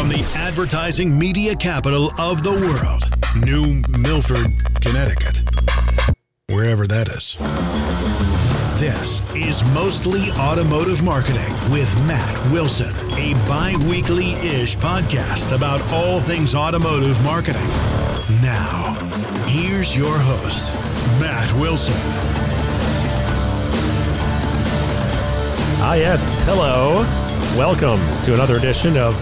from the advertising media capital of the world, New Milford, Connecticut. Wherever that is. This is Mostly Automotive Marketing with Matt Wilson, a bi weekly ish podcast about all things automotive marketing. Now, here's your host, Matt Wilson. Ah, yes. Hello. Welcome to another edition of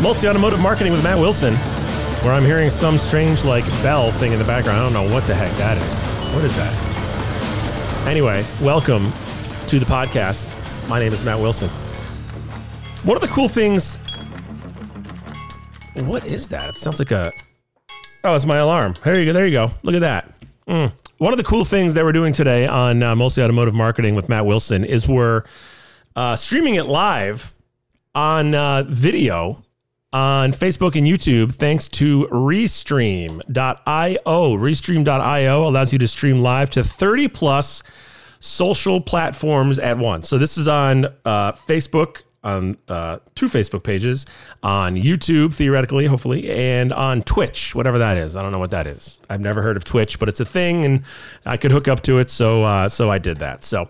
Mostly Automotive Marketing with Matt Wilson, where I'm hearing some strange, like, bell thing in the background. I don't know what the heck that is. What is that? Anyway, welcome to the podcast. My name is Matt Wilson. One of the cool things. What is that? It sounds like a. Oh, it's my alarm. There you go. There you go. Look at that. Mm. One of the cool things that we're doing today on uh, Mostly Automotive Marketing with Matt Wilson is we're uh, streaming it live on uh, video on Facebook and YouTube thanks to Restream.io. Restream.io allows you to stream live to 30 plus social platforms at once. So this is on uh, Facebook, on uh, two Facebook pages, on YouTube, theoretically, hopefully, and on Twitch, whatever that is. I don't know what that is. I've never heard of Twitch, but it's a thing, and I could hook up to it, so uh, so I did that. So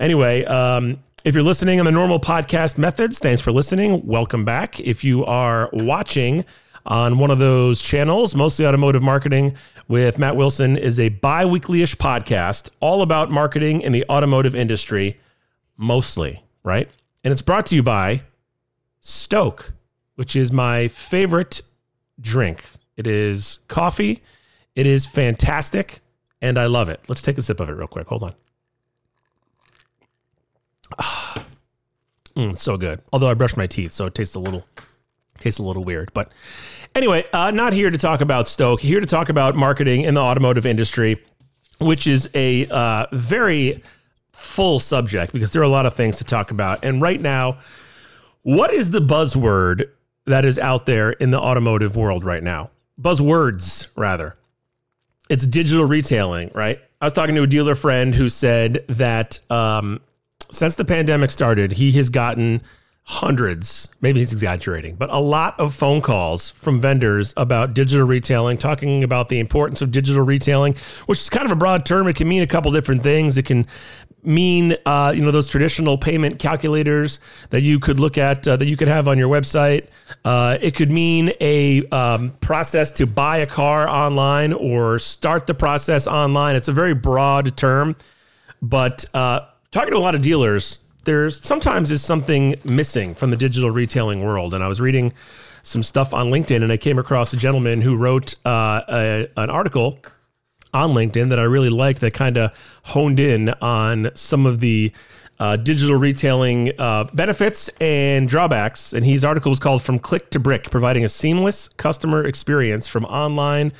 anyway, um, if you're listening on the normal podcast methods, thanks for listening. Welcome back. If you are watching on one of those channels, mostly automotive marketing with Matt Wilson is a bi-weekly ish podcast all about marketing in the automotive industry, mostly, right? And it's brought to you by Stoke, which is my favorite drink. It is coffee. It is fantastic, and I love it. Let's take a sip of it real quick. Hold on. Ah. Mm, so good. Although I brushed my teeth, so it tastes a little tastes a little weird. But anyway, uh, not here to talk about Stoke. Here to talk about marketing in the automotive industry, which is a uh, very full subject because there are a lot of things to talk about. And right now, what is the buzzword that is out there in the automotive world right now? Buzzwords, rather. It's digital retailing, right? I was talking to a dealer friend who said that um, since the pandemic started, he has gotten hundreds, maybe he's exaggerating, but a lot of phone calls from vendors about digital retailing, talking about the importance of digital retailing, which is kind of a broad term. It can mean a couple different things. It can mean, uh, you know, those traditional payment calculators that you could look at, uh, that you could have on your website. Uh, it could mean a um, process to buy a car online or start the process online. It's a very broad term, but uh, talking to a lot of dealers, there's sometimes is something missing from the digital retailing world. And I was reading some stuff on LinkedIn, and I came across a gentleman who wrote uh, a, an article on LinkedIn that I really liked that kind of honed in on some of the uh, digital retailing uh, benefits and drawbacks. And his article was called From Click to Brick, providing a seamless customer experience from online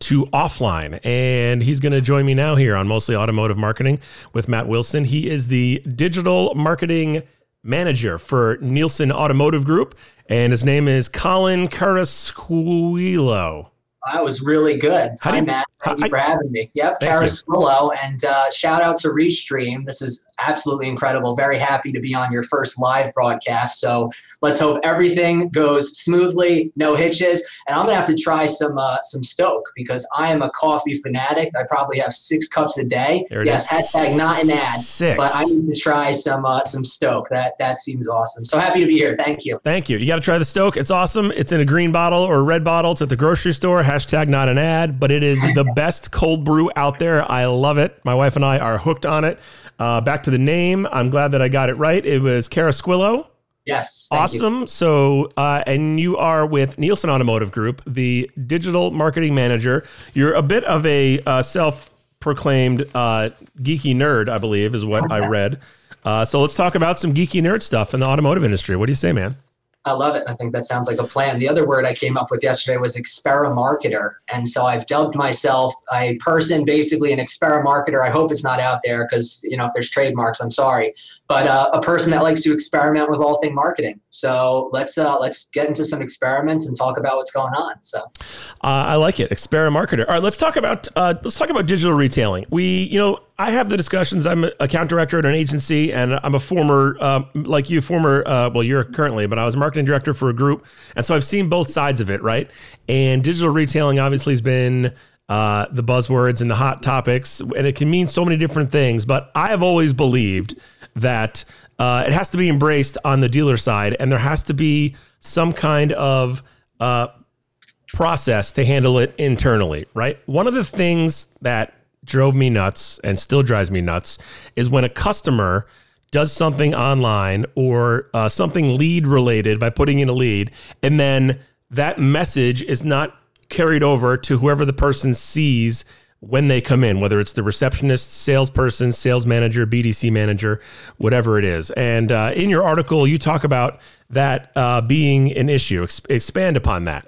to offline. And he's going to join me now here on Mostly Automotive Marketing with Matt Wilson. He is the digital marketing manager for Nielsen Automotive Group, and his name is Colin Carrasquillo. That was really good. How do Hi, you- Matt. Thank you for having me. Yep. Carrasquillo. And uh, shout out to Restream. This is absolutely incredible. Very happy to be on your first live broadcast. So let's hope everything goes smoothly, no hitches. And I'm gonna have to try some uh, some Stoke because I am a coffee fanatic. I probably have six cups a day. Yes, is. hashtag not an ad. Six. But I need to try some uh, some Stoke. That that seems awesome. So happy to be here. Thank you. Thank you. You got to try the Stoke. It's awesome. It's in a green bottle or a red bottle. It's at the grocery store. Hashtag not an ad, but it is the best cold brew out there. I love it. My wife and I are hooked on it. Uh, back to the name. I'm glad that I got it right. It was Carrasquillo. Yes. thank you. Awesome. So, uh, and you are with Nielsen Automotive Group, the digital marketing manager. You're a bit of a uh, self proclaimed uh, geeky nerd, I believe, is what I read. Uh, so let's talk about some geeky nerd stuff in the automotive industry. What do you say, man? I love it. I think that sounds like a plan. The other word I came up with yesterday was experimarketer. And so I've dubbed myself a person, basically an experimarketer. I hope it's not out there because, you know, if there's trademarks, I'm sorry. But uh, a person that likes to experiment with all thing marketing. So let's uh, let's get into some experiments and talk about what's going on. So Uh, I like it. Experimarketer. All right, let's talk about uh, let's talk about digital retailing. We, you know, I have the discussions. I'm account director at an agency, and I'm a former, uh, like you, former. Uh, well, you're currently, but I was marketing director for a group, and so I've seen both sides of it, right? And digital retailing obviously has been uh, the buzzwords and the hot topics, and it can mean so many different things. But I have always believed that uh, it has to be embraced on the dealer side, and there has to be some kind of uh, process to handle it internally, right? One of the things that drove me nuts and still drives me nuts is when a customer does something online or uh, something lead related by putting in a lead, and then that message is not carried over to whoever the person sees when they come in, whether it's the receptionist, salesperson, sales manager, BDC manager, whatever it is. And uh, in your article, you talk about that uh, being an issue. Ex- expand upon that.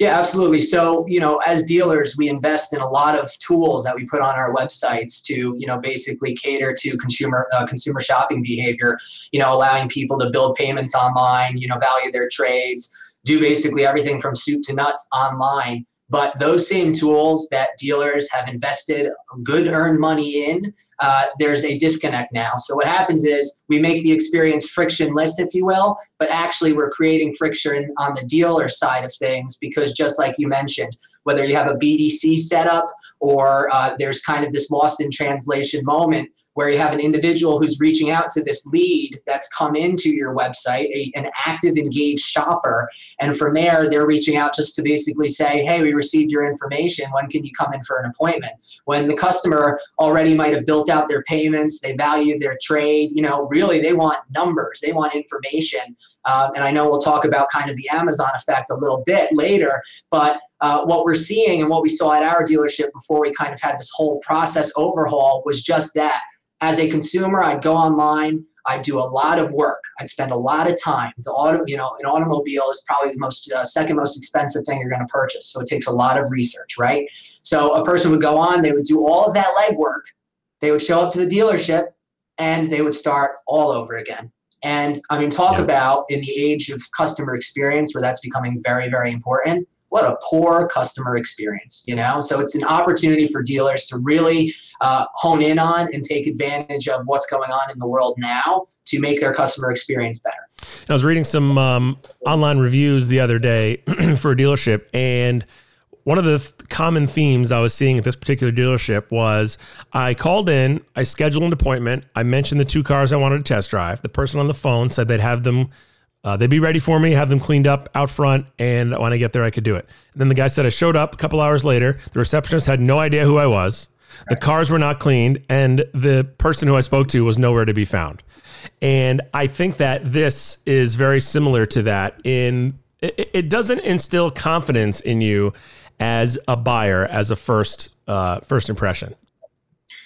Yeah, absolutely. So, you know, as dealers, we invest in a lot of tools that we put on our websites to, you know, basically cater to consumer uh, consumer shopping behavior. You know, allowing people to build payments online. You know, value their trades, do basically everything from soup to nuts online. But those same tools that dealers have invested good earned money in, uh, there's a disconnect now. So what happens is we make the experience frictionless, if you will, but actually we're creating friction on the dealer side of things because just like you mentioned, whether you have a BDC setup or uh, there's kind of this lost in translation moment where you have an individual who's reaching out to this lead that's come into your website, a, an active, engaged shopper. And from there, they're reaching out just to basically say, hey, we received your information. When can you come in for an appointment? When the customer already might have built out their payments, they value their trade, you know, really they want numbers, they want information. Um, and I know we'll talk about kind of the Amazon effect a little bit later, but uh, what we're seeing and what we saw at our dealership before we kind of had this whole process overhaul was just that as a consumer, I'd go online. I'd do a lot of work. I'd spend a lot of time. The auto, you know, an automobile is probably the most uh, second most expensive thing you're going to purchase. So it takes a lot of research, right? So a person would go on, they would do all of that legwork. They would show up to the dealership, and they would start all over again. And I mean, talk yeah. about in the age of customer experience where that's becoming very, very important what a poor customer experience, you know? So it's an opportunity for dealers to really uh, hone in on and take advantage of what's going on in the world now to make their customer experience better. I was reading some um, online reviews the other day for a dealership, and one of the th- common themes I was seeing at this particular dealership was I called in, I scheduled an appointment, I mentioned the two cars I wanted to test drive. The person on the phone said they'd have them uh, they'd be ready for me, have them cleaned up out front, and when I get there, I could do it. And then the guy said I showed up a couple hours later. The receptionist had no idea who I was. The cars were not cleaned, and the person who I spoke to was nowhere to be found. And I think that this is very similar to that. In it, it doesn't instill confidence in you as a buyer as a first uh, first impression.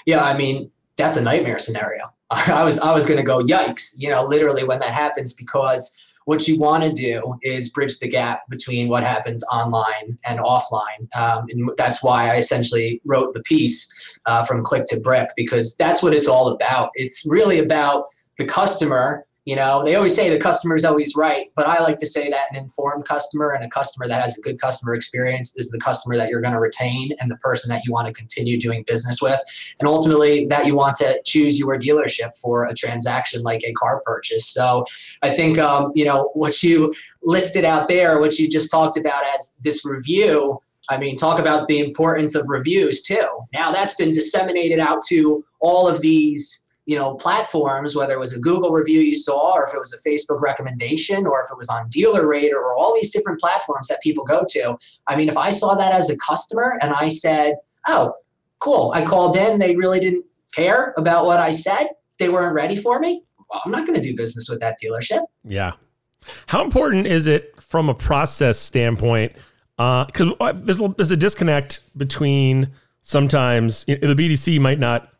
Yeah, I mean that's a nightmare scenario. I was I was going to go yikes, you know, literally when that happens because what you want to do is bridge the gap between what happens online and offline. Um, and that's why I essentially wrote the piece uh, from Click to Brick because that's what it's all about. It's really about the customer you know, they always say the customer is always right, but I like to say that an informed customer and a customer that has a good customer experience is the customer that you're going to retain and the person that you want to continue doing business with. And ultimately, that you want to choose your dealership for a transaction like a car purchase. So I think, um, you know, what you listed out there, what you just talked about as this review. I mean, talk about the importance of reviews too. Now that's been disseminated out to all of these you know platforms whether it was a google review you saw or if it was a facebook recommendation or if it was on DealerRater or all these different platforms that people go to i mean if i saw that as a customer and i said oh cool i called in they really didn't care about what i said they weren't ready for me well, i'm not going to do business with that dealership. Yeah. How important is it from a process standpoint because uh, there's, there's a disconnect between sometimes the bdc might not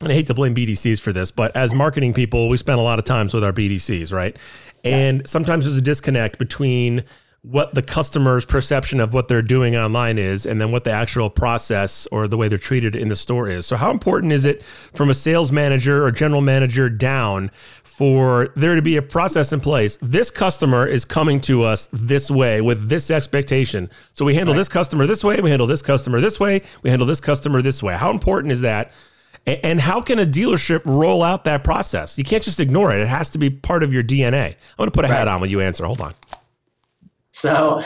and I hate to blame BDCs for this, but as marketing people, we spend a lot of times with our BDCs, right? And sometimes there's a disconnect between what the customer's perception of what they're doing online is and then what the actual process or the way they're treated in the store is. So how important is it from a sales manager or general manager down for there to be a process in place? This customer is coming to us this way with this expectation. So we handle right. this customer this way, we handle this customer this way, we handle this customer this way. How important is that? And how can a dealership roll out that process? You can't just ignore it. It has to be part of your DNA. I'm going to put a right. hat on when you answer. Hold on. So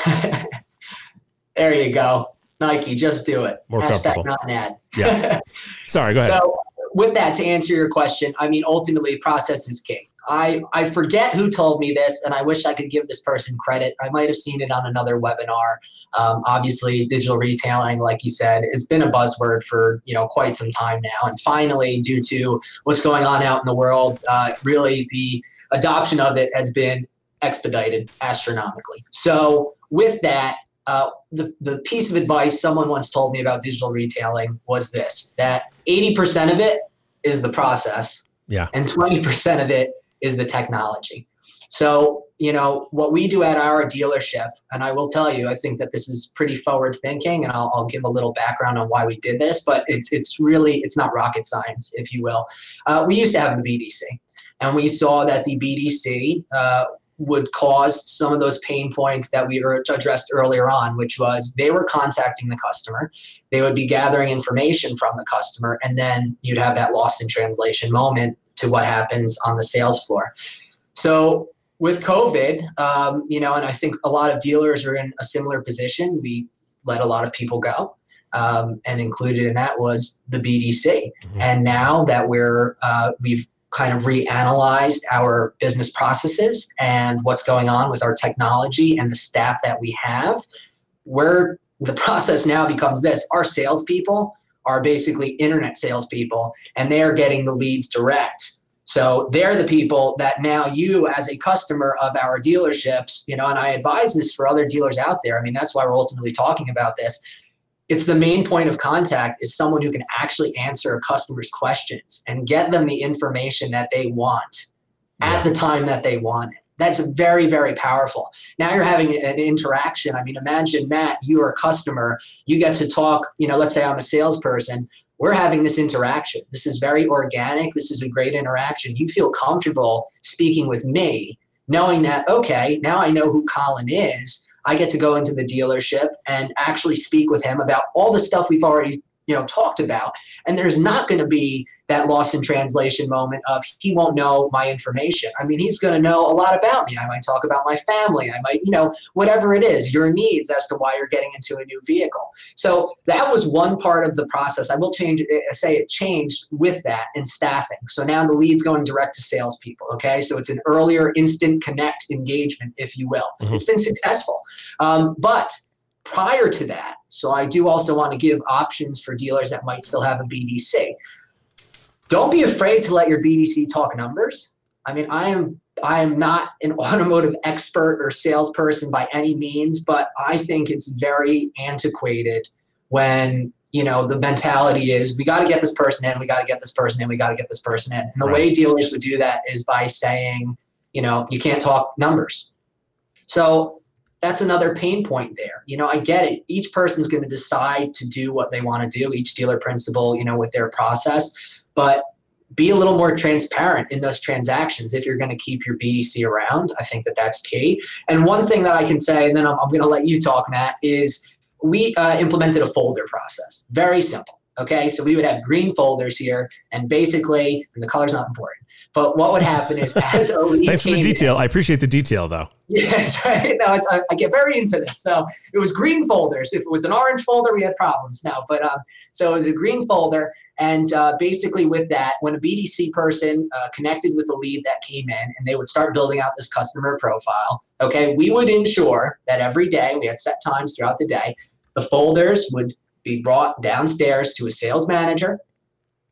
there you go. Nike, just do it. More Hashtag not an ad. Yeah. Sorry, go ahead. So with that, to answer your question, I mean, ultimately, process is king. I, I forget who told me this, and I wish I could give this person credit. I might have seen it on another webinar. Um, obviously, digital retailing, like you said, has been a buzzword for you know quite some time now. And finally, due to what's going on out in the world, uh, really the adoption of it has been expedited astronomically. So with that, uh, the, the piece of advice someone once told me about digital retailing was this that 80% of it is the process yeah. and 20% of it is the technology. So you know what we do at our dealership and i will tell you i think that this is pretty forward thinking and I'll, I'll, give a little background on why we did this but it's it's really it's not rocket science if you will. Uh, we used to have the bdc and we saw that the bdc uh, would cause some of those pain points that we addressed earlier on, which was they were contacting the customer, they would be gathering information from the customer, and then you'd have that lost in translation moment to what happens on the sales floor. So with COVID, um, you know, and I think a lot of dealers are in a similar position. We let a lot of people go. Um, and included in that was the BDC. Mm-hmm. And now that we're uh, we've kind of reanalyzed our business processes and what's going on with our technology and the staff that we have, where the process now becomes this our salespeople are basically internet salespeople and they are getting the leads direct. So they're the people that now you, as a customer of our dealerships, you know, and I advise this for other dealers out there. I mean, that's why we're ultimately talking about this it's the main point of contact is someone who can actually answer a customer's questions and get them the information that they want at the time that they want it. That's very, very powerful. Now you're having an interaction. I mean, imagine, Matt, you are a customer. You get to talk, you know, let's say I'm a salesperson. We're having this interaction. This is very organic. This is a great interaction. You feel comfortable speaking with me, knowing that, okay, now I know who Colin is I get to go into the dealership and actually speak with him about all the stuff we've already you know talked about. And there's not going to be that loss in translation moment of he won't know my information. I mean he's going to know a lot about me. I might talk about my family. I might you know whatever it is your needs as to why you're getting into a new vehicle. So that was one part of the process. I will change eh, say it changed with that in staffing. So now the lead's going direct to salespeople okay? So it's an earlier instant connect engagement if you will. Mm-hmm. it's been successful. Um, but prior to that. So I do also want to give options for dealers that might still have a BDC. Don't be afraid to let your BDC talk numbers. I mean, I am I am not an automotive expert or salesperson by any means, but I think it's very antiquated when you know the mentality is we got to get this person in, we got to get this person in, we got to get this person in. And the right. way dealers would do that is by saying, you know, you can't talk numbers. So that's another pain point there. You know, I get it. Each person's going to decide to do what they want to do, each dealer principal, you know, with their process. But be a little more transparent in those transactions if you're going to keep your BDC around. I think that that's key. And one thing that I can say, and then I'm, I'm going to let you talk, Matt, is we uh, implemented a folder process. Very simple. Okay, so we would have green folders here, and basically, and the color's not important but what would happen is as a lead Thanks for the detail. In, I appreciate the detail though. Yes, right. No, I, I, get very into this. So it was green folders. If it was an orange folder, we had problems now. But um, so it was a green folder. And uh, basically, with that, when a BDC person uh, connected with a lead that came in and they would start building out this customer profile, okay, we would ensure that every day, we had set times throughout the day, the folders would be brought downstairs to a sales manager.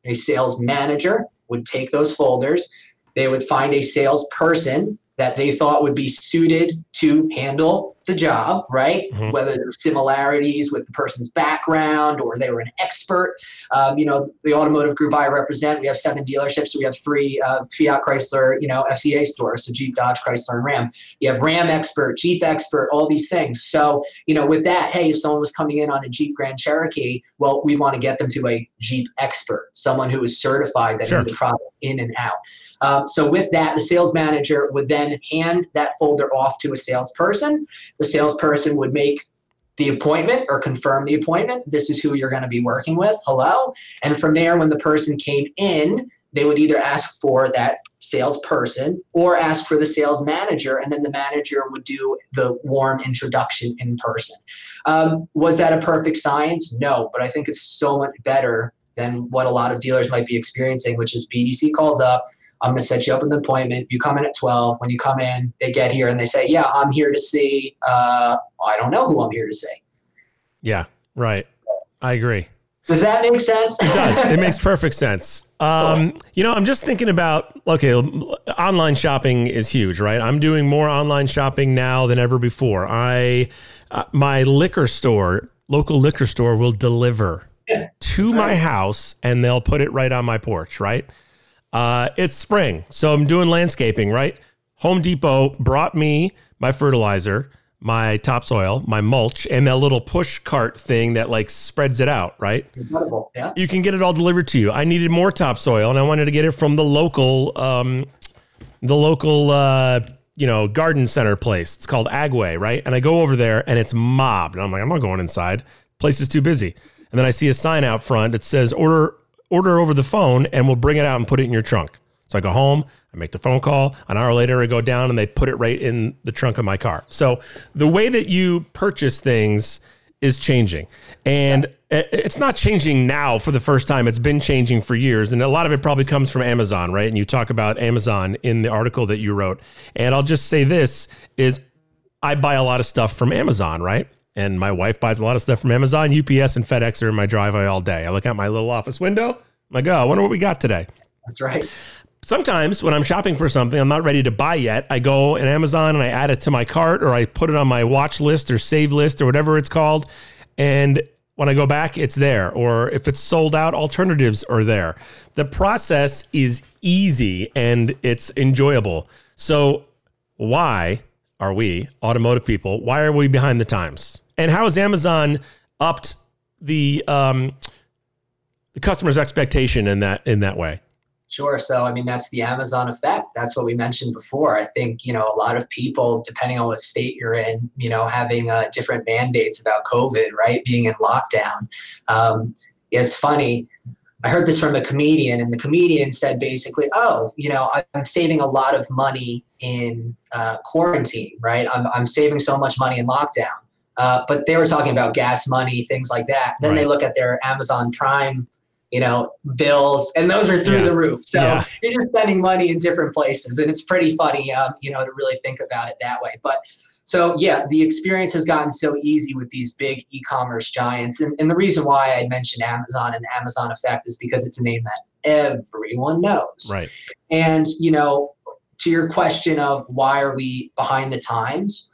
A sales manager would take those folders, they would find a salesperson that they thought would be suited to handle the job, right? Mm-hmm. Whether there's similarities with the person's background or they were an expert. Um, you know, the automotive group I represent, we have seven dealerships. So we have three uh, Fiat Chrysler, you know, FCA stores. So Jeep, Dodge, Chrysler, and Ram. You have Ram expert, Jeep expert, all these things. So, you know, with that, hey, if someone was coming in on a Jeep Grand Cherokee, well, we want to get them to a Jeep expert, someone who is certified that sure. the product in and out. Um, so with that, the sales manager would then hand that folder off to a salesperson. The salesperson would make the appointment or confirm the appointment. This is who you're going to be working with. Hello. And from there, when the person came in, they would either ask for that salesperson or ask for the sales manager, and then the manager would do the warm introduction in person. Um, was that a perfect science? No, but I think it's so much better than what a lot of dealers might be experiencing, which is BDC calls up. I'm going to set you up an appointment. You come in at 12. When you come in, they get here and they say, Yeah, I'm here to see. Uh, I don't know who I'm here to see. Yeah, right. I agree. Does that make sense? It does. It makes perfect sense. Um, you know, I'm just thinking about okay, online shopping is huge, right? I'm doing more online shopping now than ever before. I uh, my liquor store, local liquor store will deliver yeah, to my house and they'll put it right on my porch, right? Uh, it's spring, so I'm doing landscaping, right? Home Depot brought me my fertilizer my topsoil, my mulch, and that little push cart thing that like spreads it out, right? Incredible. Yeah. You can get it all delivered to you. I needed more topsoil and I wanted to get it from the local um the local uh you know, garden center place. It's called Agway, right? And I go over there and it's mobbed. And I'm like, I'm not going inside. Place is too busy. And then I see a sign out front that says order order over the phone and we'll bring it out and put it in your trunk. So I go home, I make the phone call. An hour later, I go down and they put it right in the trunk of my car. So the way that you purchase things is changing. And it's not changing now for the first time. It's been changing for years. And a lot of it probably comes from Amazon, right? And you talk about Amazon in the article that you wrote. And I'll just say this is I buy a lot of stuff from Amazon, right? And my wife buys a lot of stuff from Amazon. UPS and FedEx are in my driveway all day. I look out my little office window. I'm like, oh, I wonder what we got today. That's right sometimes when I'm shopping for something I'm not ready to buy yet, I go in Amazon and I add it to my cart or I put it on my watch list or save list or whatever it's called. And when I go back, it's there. Or if it's sold out, alternatives are there. The process is easy and it's enjoyable. So, why are we, automotive people, why are we behind the times? And how has Amazon upped the um, the customer's expectation in that in that way? Sure. So, I mean, that's the Amazon effect. That's what we mentioned before. I think, you know, a lot of people, depending on what state you're in, you know, having uh, different mandates about COVID, right? Being in lockdown. Um, it's funny. I heard this from a comedian, and the comedian said basically, oh, you know, I'm saving a lot of money in uh, quarantine, right? I'm, I'm saving so much money in lockdown. Uh, but they were talking about gas money, things like that. Then right. they look at their Amazon Prime you know, bills, and those are through yeah. the roof. So yeah. you're just spending money in different places, and it's pretty funny, um, you know, to really think about it that way. But so yeah, the experience has gotten so easy with these big e-commerce giants, and, and the reason why I mentioned Amazon and Amazon effect is because it's a name that everyone knows. Right. And you know, to your question of why are we behind the times?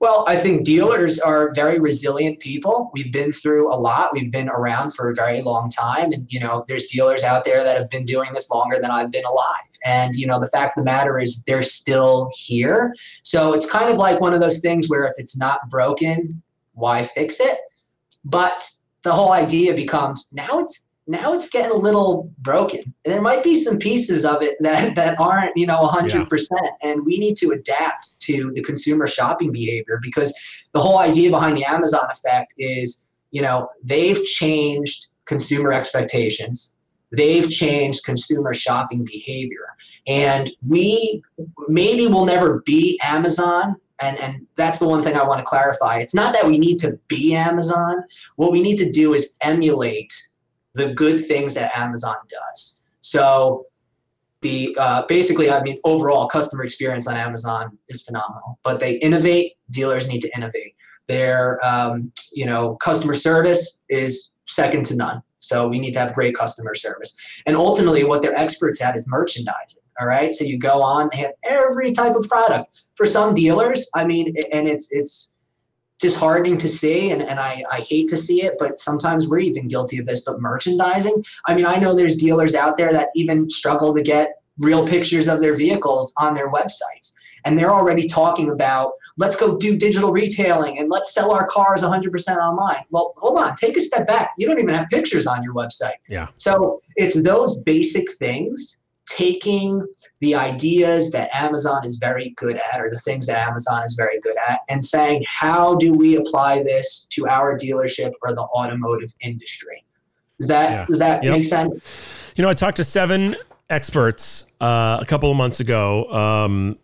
Well, I think dealers are very resilient people. We've been through a lot. We've been around for a very long time. And, you know, there's dealers out there that have been doing this longer than I've been alive. And, you know, the fact of the matter is they're still here. So it's kind of like one of those things where if it's not broken, why fix it? But the whole idea becomes now it's now it's getting a little broken. There might be some pieces of it that, that aren't, you know, 100%. Yeah. And we need to adapt to the consumer shopping behavior because the whole idea behind the Amazon effect is, you know, they've changed consumer expectations, they've changed consumer shopping behavior. And we maybe will never be Amazon, and and that's the one thing I want to clarify. It's not that we need to be Amazon. What we need to do is emulate the good things that Amazon does. So the uh, basically, I mean, overall customer experience on Amazon is phenomenal. But they innovate. Dealers need to innovate. Their um, you know customer service is second to none. So we need to have great customer service. And ultimately, what they're experts at is merchandising. All right. So you go on, they have every type of product. For some dealers, I mean, and it's it's disheartening to see and, and I, I hate to see it but sometimes we're even guilty of this but merchandising i mean i know there's dealers out there that even struggle to get real pictures of their vehicles on their websites. And they're already talking about let's go do digital retailing and let's sell our cars 100% online. Well hold on take a step back. You don't even have pictures on your website. Yeah. So it's those basic things taking the ideas that Amazon is very good at, or the things that Amazon is very good at, and saying, how do we apply this to our dealership or the automotive industry? Does that yeah. does that yep. make sense? You know, I talked to seven experts uh, a couple of months ago. Um,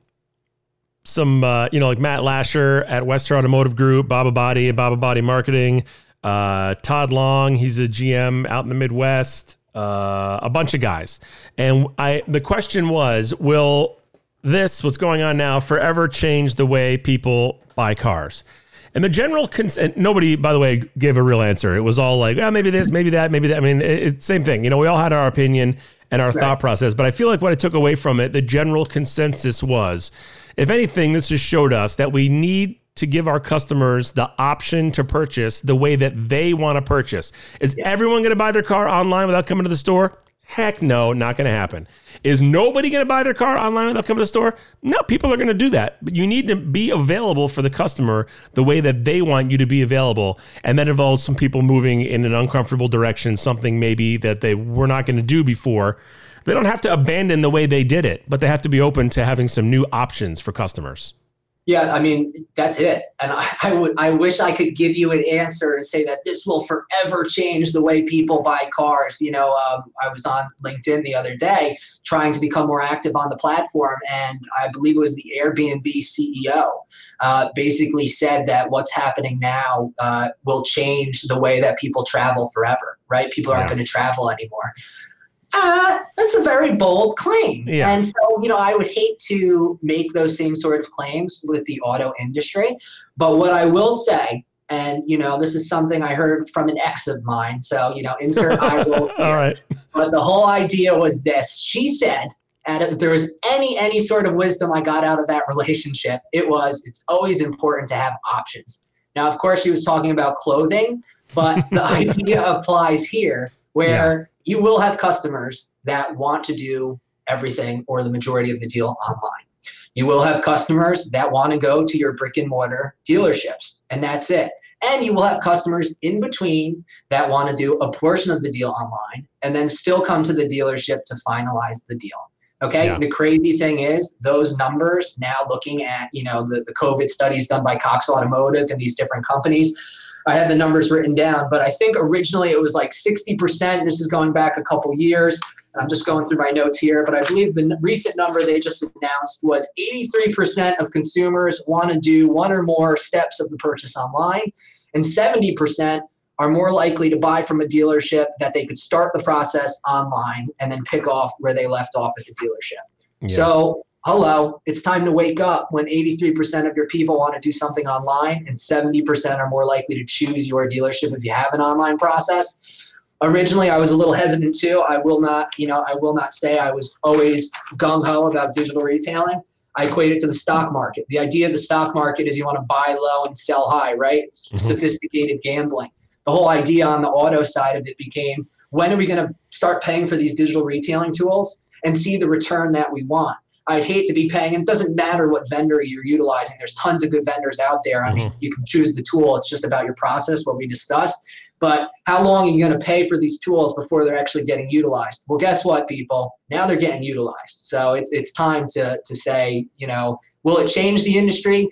some, uh, you know, like Matt Lasher at Western Automotive Group, Baba Body, Baba Body Marketing, uh, Todd Long, he's a GM out in the Midwest, uh, a bunch of guys. And I, the question was, will this, what's going on now, forever change the way people buy cars? And the general consent, nobody, by the way, gave a real answer. It was all like, oh, maybe this, maybe that, maybe that. I mean, it's same thing. You know, we all had our opinion and our right. thought process. But I feel like what I took away from it, the general consensus was, if anything, this just showed us that we need to give our customers the option to purchase the way that they want to purchase. Is yeah. everyone going to buy their car online without coming to the store? Heck no, not going to happen. Is nobody going to buy their car online without coming to the store? No, people are going to do that. But you need to be available for the customer the way that they want you to be available. And that involves some people moving in an uncomfortable direction, something maybe that they were not going to do before. They don't have to abandon the way they did it, but they have to be open to having some new options for customers. Yeah, I mean that's it. And I, I, would I wish I could give you an answer and say that this will forever change the way people buy cars. You know, um, I was on LinkedIn the other day trying to become more active on the platform, and I believe it was the Airbnb CEO uh, basically said that what's happening now uh, will change the way that people travel forever. Right? People aren't yeah. going to travel anymore uh, that's a very bold claim. Yeah. And so, you know, I would hate to make those same sort of claims with the auto industry. But what I will say, and, you know, this is something I heard from an ex of mine. So, you know, insert I will. All right. But the whole idea was this she said, and if there was any any sort of wisdom I got out of that relationship, it was it's always important to have options. Now, of course, she was talking about clothing, but the idea applies here where you will have customers that want to do everything or the majority of the deal online. You will have customers that want to go to your brick and mortar dealerships, and that's it. And you will have customers in between that want to do a portion of the deal online and then still come to the dealership to finalize the deal. Okay. Yeah. The crazy thing is those numbers now looking at, you know, the, the COVID studies done by Cox Automotive and these different companies, I had the numbers written down, but I think originally it was like 60%. This is going back a couple years. I'm just going through my notes here, but I believe the recent number they just announced was 83% of consumers want to do one or more steps of the purchase online, and 70% are more likely to buy from a dealership that they could start the process online and then pick off where they left off at the dealership. Yeah. So hello, it's time to wake up when 83% of your people want to do something online and 70% are more likely to choose your dealership if you have an online process. Originally, I was a little hesitant too. I will not, you know, I will not say I was always gung ho about digital retailing. I equate it to the stock market. The idea of the stock market is you want to buy low and sell high, right? Mm-hmm. Sophisticated gambling. The whole idea on the auto side of it became when are we going to start paying for these digital retailing tools and see the return that we want? I'd hate to be paying. And it doesn't matter what vendor you're utilizing. There's tons of good vendors out there. I mean, mm-hmm. you can choose the tool. It's just about your process, what we discussed. But how long are you going to pay for these tools before they're actually getting utilized? Well, guess what, people? Now they're getting utilized. So it's it's time to to say, you know, will it change the industry?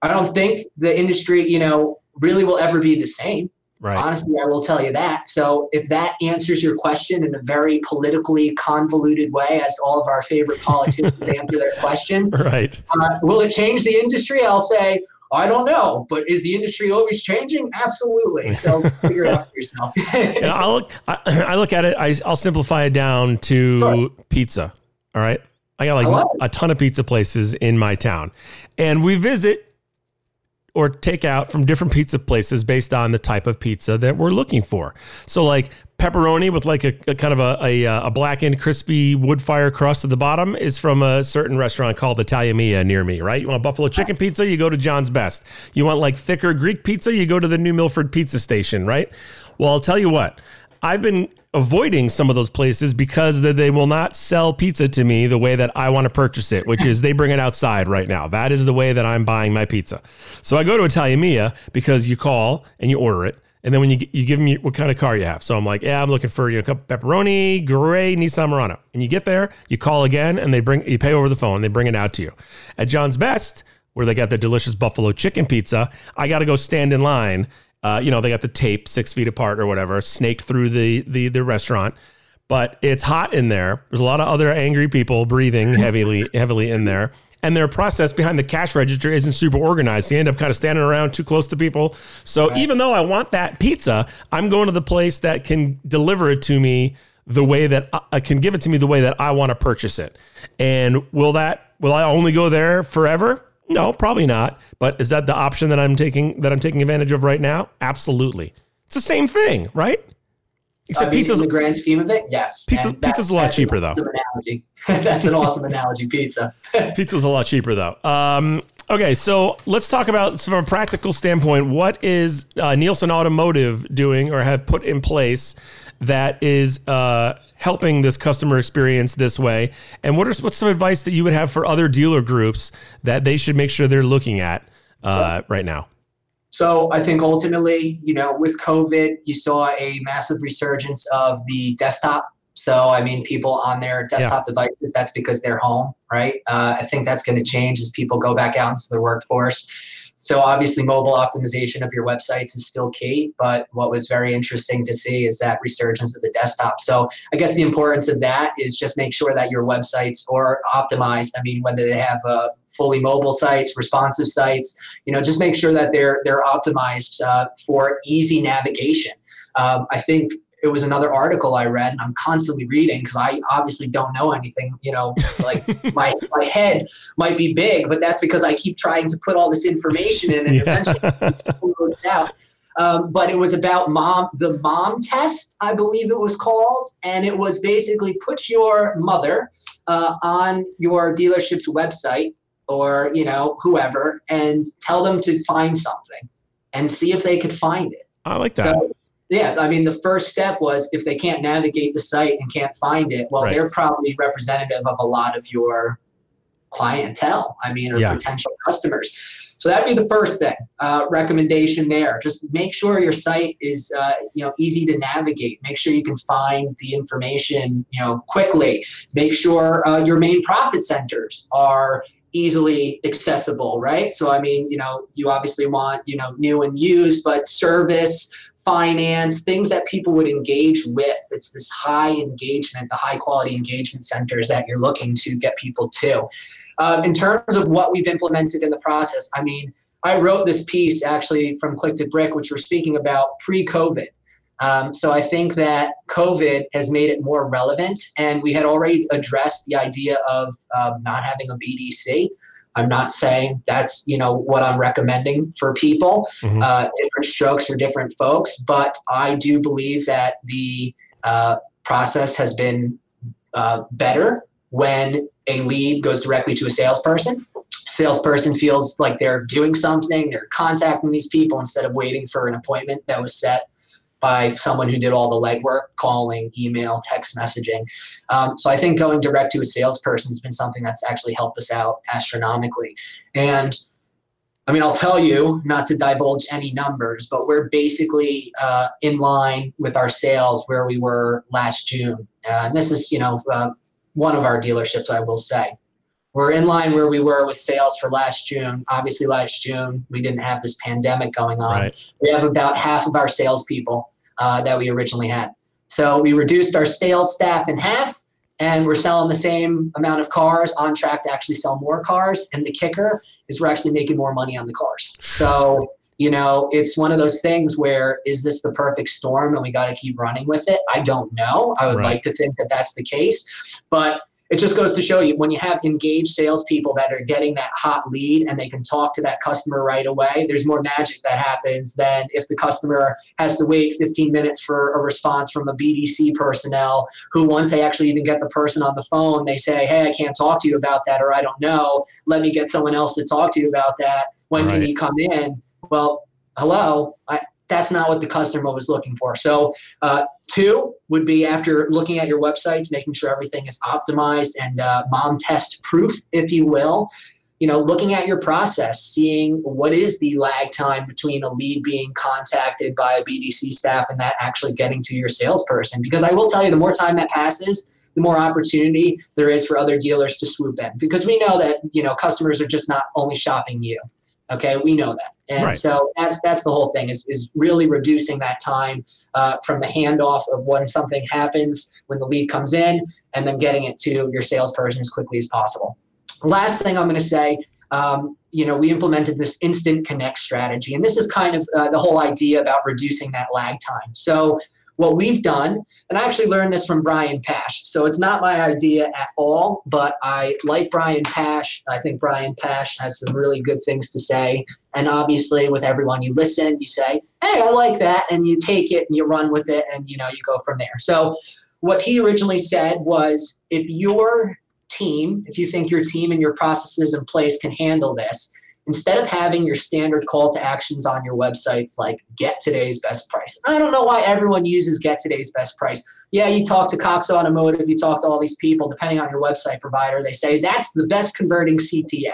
I don't think the industry, you know, really will ever be the same. Right. Honestly, I will tell you that. So, if that answers your question in a very politically convoluted way, as all of our favorite politicians answer their question, right? Uh, will it change the industry? I'll say, I don't know, but is the industry always changing? Absolutely. So, figure it out for yourself. yeah, I look, I, I, look at it. I, will simplify it down to sure. pizza. All right, I got like I a ton of pizza places in my town, and we visit or take out from different pizza places based on the type of pizza that we're looking for. So, like pepperoni with like a, a kind of a, a, a, blackened, crispy wood fire crust at the bottom is from a certain restaurant called Italia Mia near me, right? You want a buffalo chicken pizza, you go to John's Best. You want like thicker Greek pizza, you go to the New Milford Pizza Station, right? Well, I'll tell you what, I've been avoiding some of those places because they will not sell pizza to me the way that I want to purchase it, which is they bring it outside right now. That is the way that I'm buying my pizza. So I go to Italia Mia because you call and you order it And then when you you give them what kind of car you have, so I'm like, yeah, I'm looking for you know, pepperoni, gray Nissan Murano. And you get there, you call again, and they bring you pay over the phone. They bring it out to you. At John's Best, where they got the delicious buffalo chicken pizza, I got to go stand in line. Uh, you know, they got the tape six feet apart or whatever, snaked through the the the restaurant. But it's hot in there. There's a lot of other angry people breathing heavily heavily in there and their process behind the cash register isn't super organized. So you end up kind of standing around too close to people. So right. even though I want that pizza, I'm going to the place that can deliver it to me the way that I uh, can give it to me the way that I want to purchase it. And will that will I only go there forever? No, probably not. But is that the option that I'm taking that I'm taking advantage of right now? Absolutely. It's the same thing, right? Except I mean, pizza's in the grand scheme of it, yes. Pizza, pizza's a lot cheaper awesome though. Analogy. that's an awesome analogy. Pizza. pizza's a lot cheaper though. Um, okay, so let's talk about from a practical standpoint. What is uh, Nielsen Automotive doing or have put in place that is uh, helping this customer experience this way? And what are what's some advice that you would have for other dealer groups that they should make sure they're looking at uh, right now? So I think ultimately, you know, with COVID, you saw a massive resurgence of the desktop. So I mean, people on their desktop yeah. devices. That's because they're home, right? Uh, I think that's going to change as people go back out into the workforce. So obviously, mobile optimization of your websites is still key. But what was very interesting to see is that resurgence of the desktop. So I guess the importance of that is just make sure that your websites are optimized. I mean, whether they have uh, fully mobile sites, responsive sites, you know, just make sure that they're they're optimized uh, for easy navigation. Um, I think it was another article I read, and I'm constantly reading because I obviously don't know anything. You know, like my my head might be big, but that's because I keep trying to put all this information in, and yeah. eventually it's out. Um, but it was about mom, the mom test, I believe it was called, and it was basically put your mother uh, on your dealership's website or you know whoever, and tell them to find something, and see if they could find it. I like that. So, yeah, I mean, the first step was if they can't navigate the site and can't find it, well, right. they're probably representative of a lot of your clientele. I mean, or yeah. potential customers. So that'd be the first thing. Uh, recommendation there. Just make sure your site is, uh, you know, easy to navigate. Make sure you can find the information, you know, quickly. Make sure uh, your main profit centers are easily accessible, right? So I mean, you know, you obviously want, you know, new and used, but service finance, things that people would engage with. It's this high engagement, the high quality engagement centers that you're looking to get people to. Um, in terms of what we've implemented in the process, I mean, I wrote this piece actually from Click to Brick, which we're speaking about pre COVID. Um, so I think that COVID has made it more relevant, and we had already addressed the idea of um, not having a BDC. I'm not saying that's you know what I'm recommending for people. Mm-hmm. Uh, different strokes for different folks, but I do believe that the uh, process has been uh, better when a lead goes directly to a salesperson. Salesperson feels like they're doing something, they're contacting these people instead of waiting for an appointment that was set by someone who did all the legwork, calling, email, text messaging. Um, so I think going direct to a salesperson has been something that's actually helped us out astronomically. And I mean, I'll tell you, not to divulge any numbers, but we're basically uh, in line with our sales where we were last June. Uh, and this is, you know, uh, one of our dealerships, I will say. We're in line where we were with sales for last June. Obviously, last June we didn't have this pandemic going on. Right. We have about half of our salespeople uh, that we originally had. So we reduced our sales staff in half, and we're selling the same amount of cars. On track to actually sell more cars. And the kicker is we're actually making more money on the cars. So you know, it's one of those things where is this the perfect storm and we got to keep running with it? I don't know. I would right. like to think that that's the case, but it just goes to show you when you have engaged salespeople that are getting that hot lead and they can talk to that customer right away, there's more magic that happens than if the customer has to wait 15 minutes for a response from a BDC personnel who, once they actually even get the person on the phone, they say, Hey, I can't talk to you about that, or I don't know. Let me get someone else to talk to you about that. When right. can you come in? Well, hello. I, that's not what the customer was looking for. So, uh, two would be after looking at your websites, making sure everything is optimized and uh, mom test proof, if you will. you know, looking at your process, seeing what is the lag time between a lead being contacted by a BDC staff and that actually getting to your salesperson. Because I will tell you, the more time that passes, the more opportunity there is for other dealers to swoop in. Because we know that you know customers are just not only shopping you. Okay, we know that, and right. so that's that's the whole thing is is really reducing that time uh, from the handoff of when something happens, when the lead comes in, and then getting it to your salesperson as quickly as possible. Last thing I'm going to say, um, you know, we implemented this instant connect strategy, and this is kind of uh, the whole idea about reducing that lag time. So what we've done, and I actually learned this from Brian Pasch. So it's not my idea at all, but I like Brian Pasch. I think Brian Pasch has some really good things to say. And obviously, with everyone you listen, you say, "Hey, I like that," and you take it and you run with it, and you know you go from there. So what he originally said was, if your team, if you think your team and your processes in place can handle this, instead of having your standard call to actions on your websites like get today's best price. I don't know why everyone uses get today's best price. Yeah, you talk to Cox Automotive, you talk to all these people, depending on your website provider, they say that's the best converting CTA.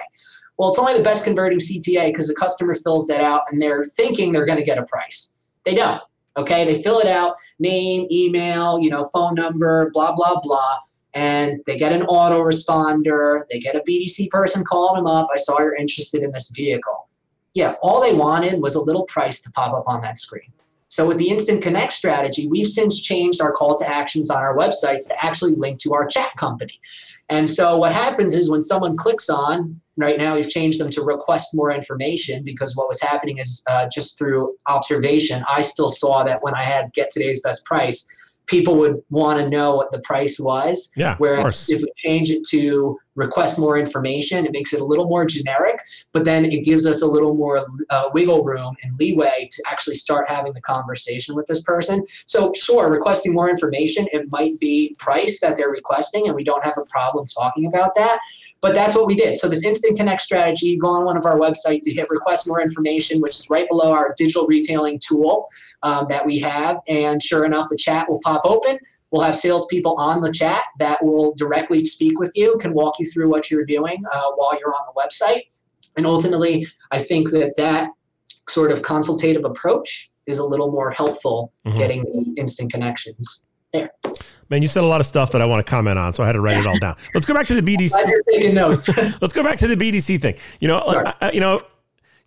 Well, it's only the best converting CTA because the customer fills that out and they're thinking they're going to get a price. They don't. Okay, they fill it out, name, email, you know, phone number, blah blah blah and they get an autoresponder, they get a BDC person calling them up. I saw you're interested in this vehicle. Yeah, all they wanted was a little price to pop up on that screen. So with the Instant Connect strategy, we've since changed our call to actions on our websites to actually link to our chat company. And so what happens is when someone clicks on, right now we've changed them to request more information because what was happening is uh, just through observation, I still saw that when I had get today's best price, people would want to know what the price was. Yeah. Whereas if we change it to request more information. It makes it a little more generic, but then it gives us a little more uh, wiggle room and leeway to actually start having the conversation with this person. So, sure, requesting more information, it might be price that they're requesting, and we don't have a problem talking about that. But that's what we did. So, this instant connect strategy, go on one of our websites, you hit request more information, which is right below our digital retailing tool um, that we have. And sure enough, a chat will pop open. We'll have salespeople on the chat that will directly speak with you, can walk you through what you're doing uh, while you're on the website. And ultimately, I think that that sort of consultative approach is a little more helpful mm-hmm. getting the instant connections there. Man, you said a lot of stuff that I want to comment on, so I had to write it all down. Let's go back to the BDC. you're taking notes. Let's go back to the BDC thing. You know, sure. I, you know,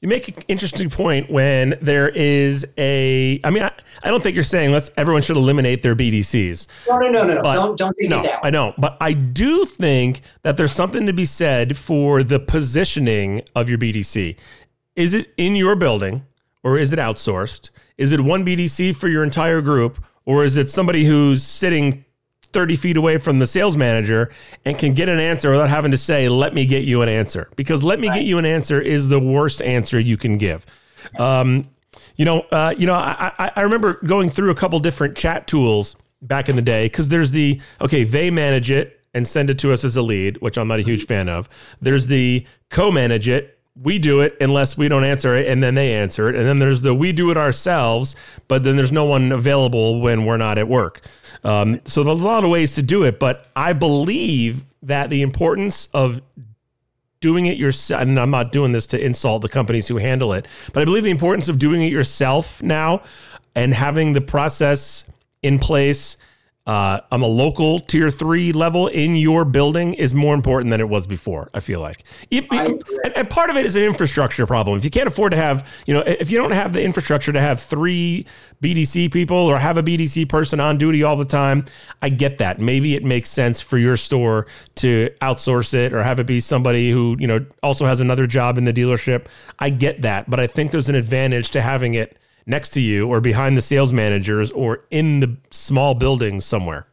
you make an interesting point when there is a. I mean, I, I don't think you're saying let's everyone should eliminate their BDCs. No, no, no, no. But, don't don't take no, it down. I don't, but I do think that there's something to be said for the positioning of your BDC. Is it in your building or is it outsourced? Is it one BDC for your entire group or is it somebody who's sitting 30 feet away from the sales manager and can get an answer without having to say, let me get you an answer. Because let me right. get you an answer is the worst answer you can give. Um, you know, uh, you know, I, I remember going through a couple different chat tools back in the day because there's the okay, they manage it and send it to us as a lead, which I'm not a huge fan of. There's the co-manage it we do it unless we don't answer it and then they answer it. And then there's the we do it ourselves but then there's no one available when we're not at work. Um, so there's a lot of ways to do it, but I believe that the importance of doing it yourself, and I'm not doing this to insult the companies who handle it, but I believe the importance of doing it yourself now and having the process in place uh, on a local tier three level in your building is more important than it was before. I feel like, and, and part of it is an infrastructure problem. If you can't afford to have, you know, if you don't have the infrastructure to have three BDC people or have a BDC person on duty all the time, I get that. Maybe it makes sense for your store to outsource it or have it be somebody who you know also has another job in the dealership. I get that, but I think there's an advantage to having it next to you or behind the sales managers or in the small building somewhere?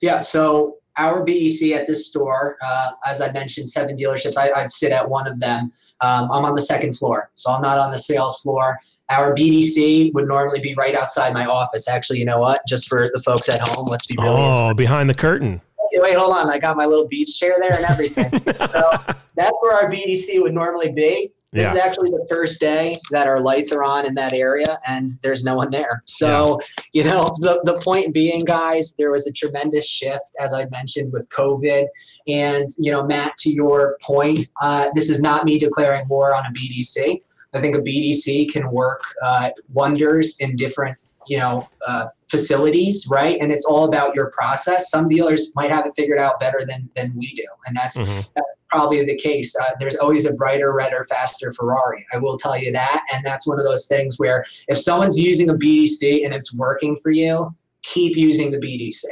Yeah, so our BDC at this store, uh, as I mentioned, seven dealerships. I, I sit at one of them. Um, I'm on the second floor, so I'm not on the sales floor. Our BDC would normally be right outside my office. Actually, you know what? Just for the folks at home, let's be really. Oh, behind the curtain. Wait, hold on. I got my little beach chair there and everything. so that's where our BDC would normally be. This Yeah. is actually the first day that our lights are on in that area and there's no one there. So, you know, the, the point being, guys, there was a tremendous shift, as I mentioned, with COVID. And, you know, Matt, to your point, uh, this is not me declaring war on a BDC. I think a BDC can work uh, wonders in different, you know, uh, facilities, right? And it's all about your process. Some dealers might have it figured out better than than we do, and that's Mhm. that's probably the case. Uh, there's always a brighter, redder, faster Ferrari. I will tell you that, and that's one of those things where if someone's using a BDC and it's working for you, keep using the BDC.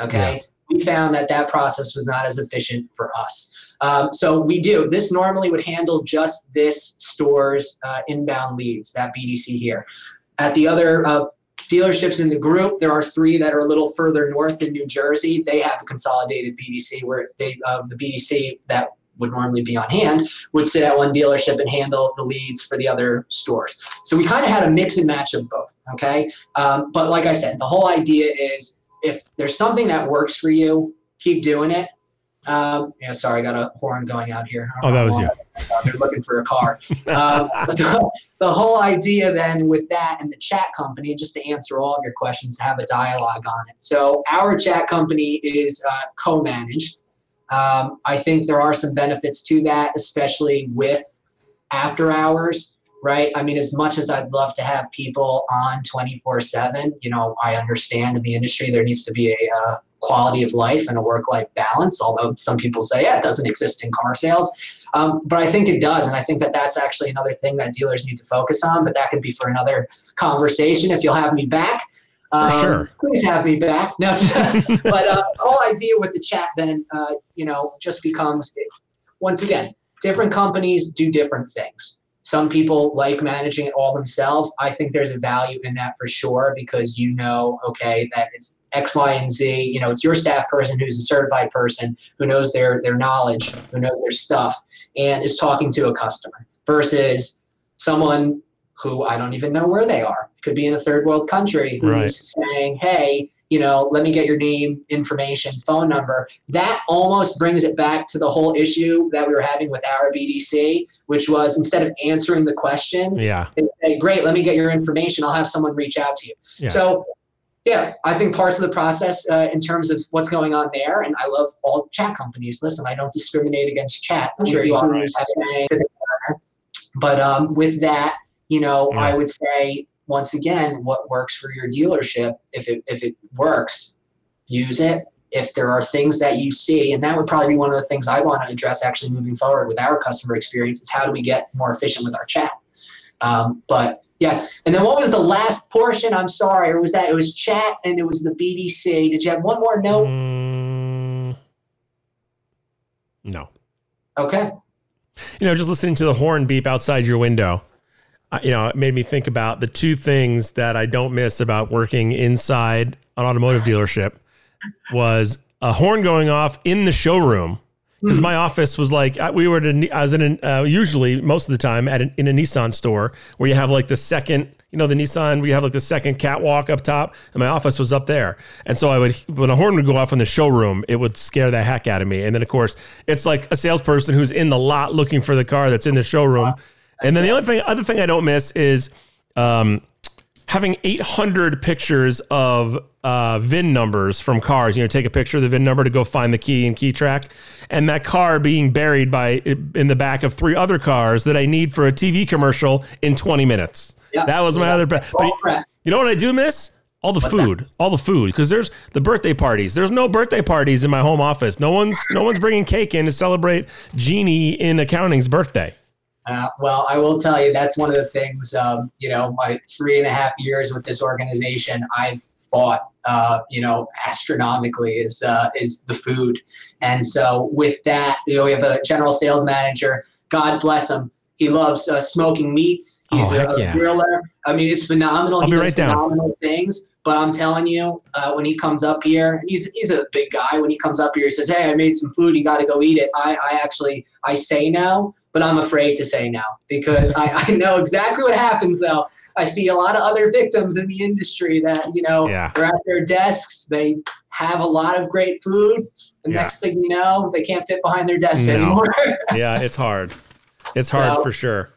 Okay. We found that that process was not as efficient for us. Um, so we do. This normally would handle just this store's uh, inbound leads, that BDC here. At the other uh, dealerships in the group, there are three that are a little further north in New Jersey. They have a consolidated BDC where it's they uh, the BDC that would normally be on hand would sit at one dealership and handle the leads for the other stores. So we kind of had a mix and match of both. Okay, um, but like I said, the whole idea is if there's something that works for you, keep doing it. Um, yeah, sorry, I got a horn going out here. Oh, that was why. They're looking for a car. but the, the whole idea then with that and the chat company, just to answer all of your questions, have a dialogue on it. So our chat company is uh, co-managed. Um, I think there are some benefits to that, especially with after hours, right? I mean, as much as I'd love to have people on 24 7, you know, I understand in the industry there needs to be a uh, quality of life and a work life balance, although some people say, yeah, it doesn't exist in car sales. Um, but I think it does. And I think that that's actually another thing that dealers need to focus on, but that could be for another conversation if you'll have me back. Um, sure. Please have me back. No, but uh, the whole idea with the chat then, uh, you know, just becomes once again, different companies do different things. Some people like managing it all themselves. I think there's a value in that for sure because you know, okay, that it's X, Y, and Z. You know, it's your staff person who's a certified person who knows their their knowledge, who knows their stuff, and is talking to a customer versus someone who I don't even know where they are. Could be in a third world country who's Right. saying, "Hey, you know, let me get your name, information, phone number." That almost brings it back to the whole issue that we were having with our BDC, which was instead of answering the questions, Yeah. they say, "Great, let me get your information. I'll have someone reach out to you." Yeah. So. Yeah, I think parts of the process uh, in terms of what's going on there, and I love all chat companies. Listen, I don't discriminate against chat. Sure, you but um, with that, you know, Yeah. I would say once again, what works for your dealership, if it if it works, use it. If there are things that you see, and that would probably be one of the things I want to address actually moving forward with our customer experience is how do we get more efficient with our chat. Um, but yes, and then what was the last portion? I'm sorry, or was that it was chat and it was the BDC? Did you have one more note? Mm, no. Okay. You know, just listening to the horn beep outside your window, uh, you know, it made me think about the two things that I don't miss about working inside an automotive dealership was a horn going off in the showroom because my office was like we were at a, I was in an, uh, usually most of the time at an, in a Nissan store where you have like the second you know the Nissan we have like the second catwalk up top and my office was up there. And so I would when a horn would go off in the showroom it would scare the heck out of me. And then of course it's like a salesperson who's in the lot looking for the car that's in the showroom. And then the other thing other thing I don't miss is um, having 800 pictures of uh, VIN numbers from cars. You know, take a picture of the VIN number to go find the key and KeyTrak, and that car being buried by in the back of three other cars that I need for a TV commercial in 20 minutes. That was my other. But All you know what I do miss? All the food, all the food, because there's the birthday parties. There's no birthday parties in my home office. No one's no one's bringing cake in to celebrate Jeannie in accounting's birthday. Uh, well, I will tell you that's one of the things. Um, you know, my three and a half years with this organization, I've fought. Uh, you know, astronomically is uh, is the food, and so with that, you know, we have a general sales manager. God bless him. He loves uh, smoking meats. He's Oh, a, a yeah. griller. I mean, it's phenomenal. I'll he be does right down. phenomenal things. But I'm telling you, uh, when he comes up here, he's he's a big guy. When he comes up here, he says, "Hey, I made some food. You got to go eat it." I, I actually I say no, but I'm afraid to say no because I, I know exactly what happens. Though I see a lot of other victims in the industry that you know Yeah. they're at their desks, they have a lot of great food. The Yeah. next thing you know, they can't fit behind their desk No. anymore. Yeah, it's hard. It's hard So- for sure.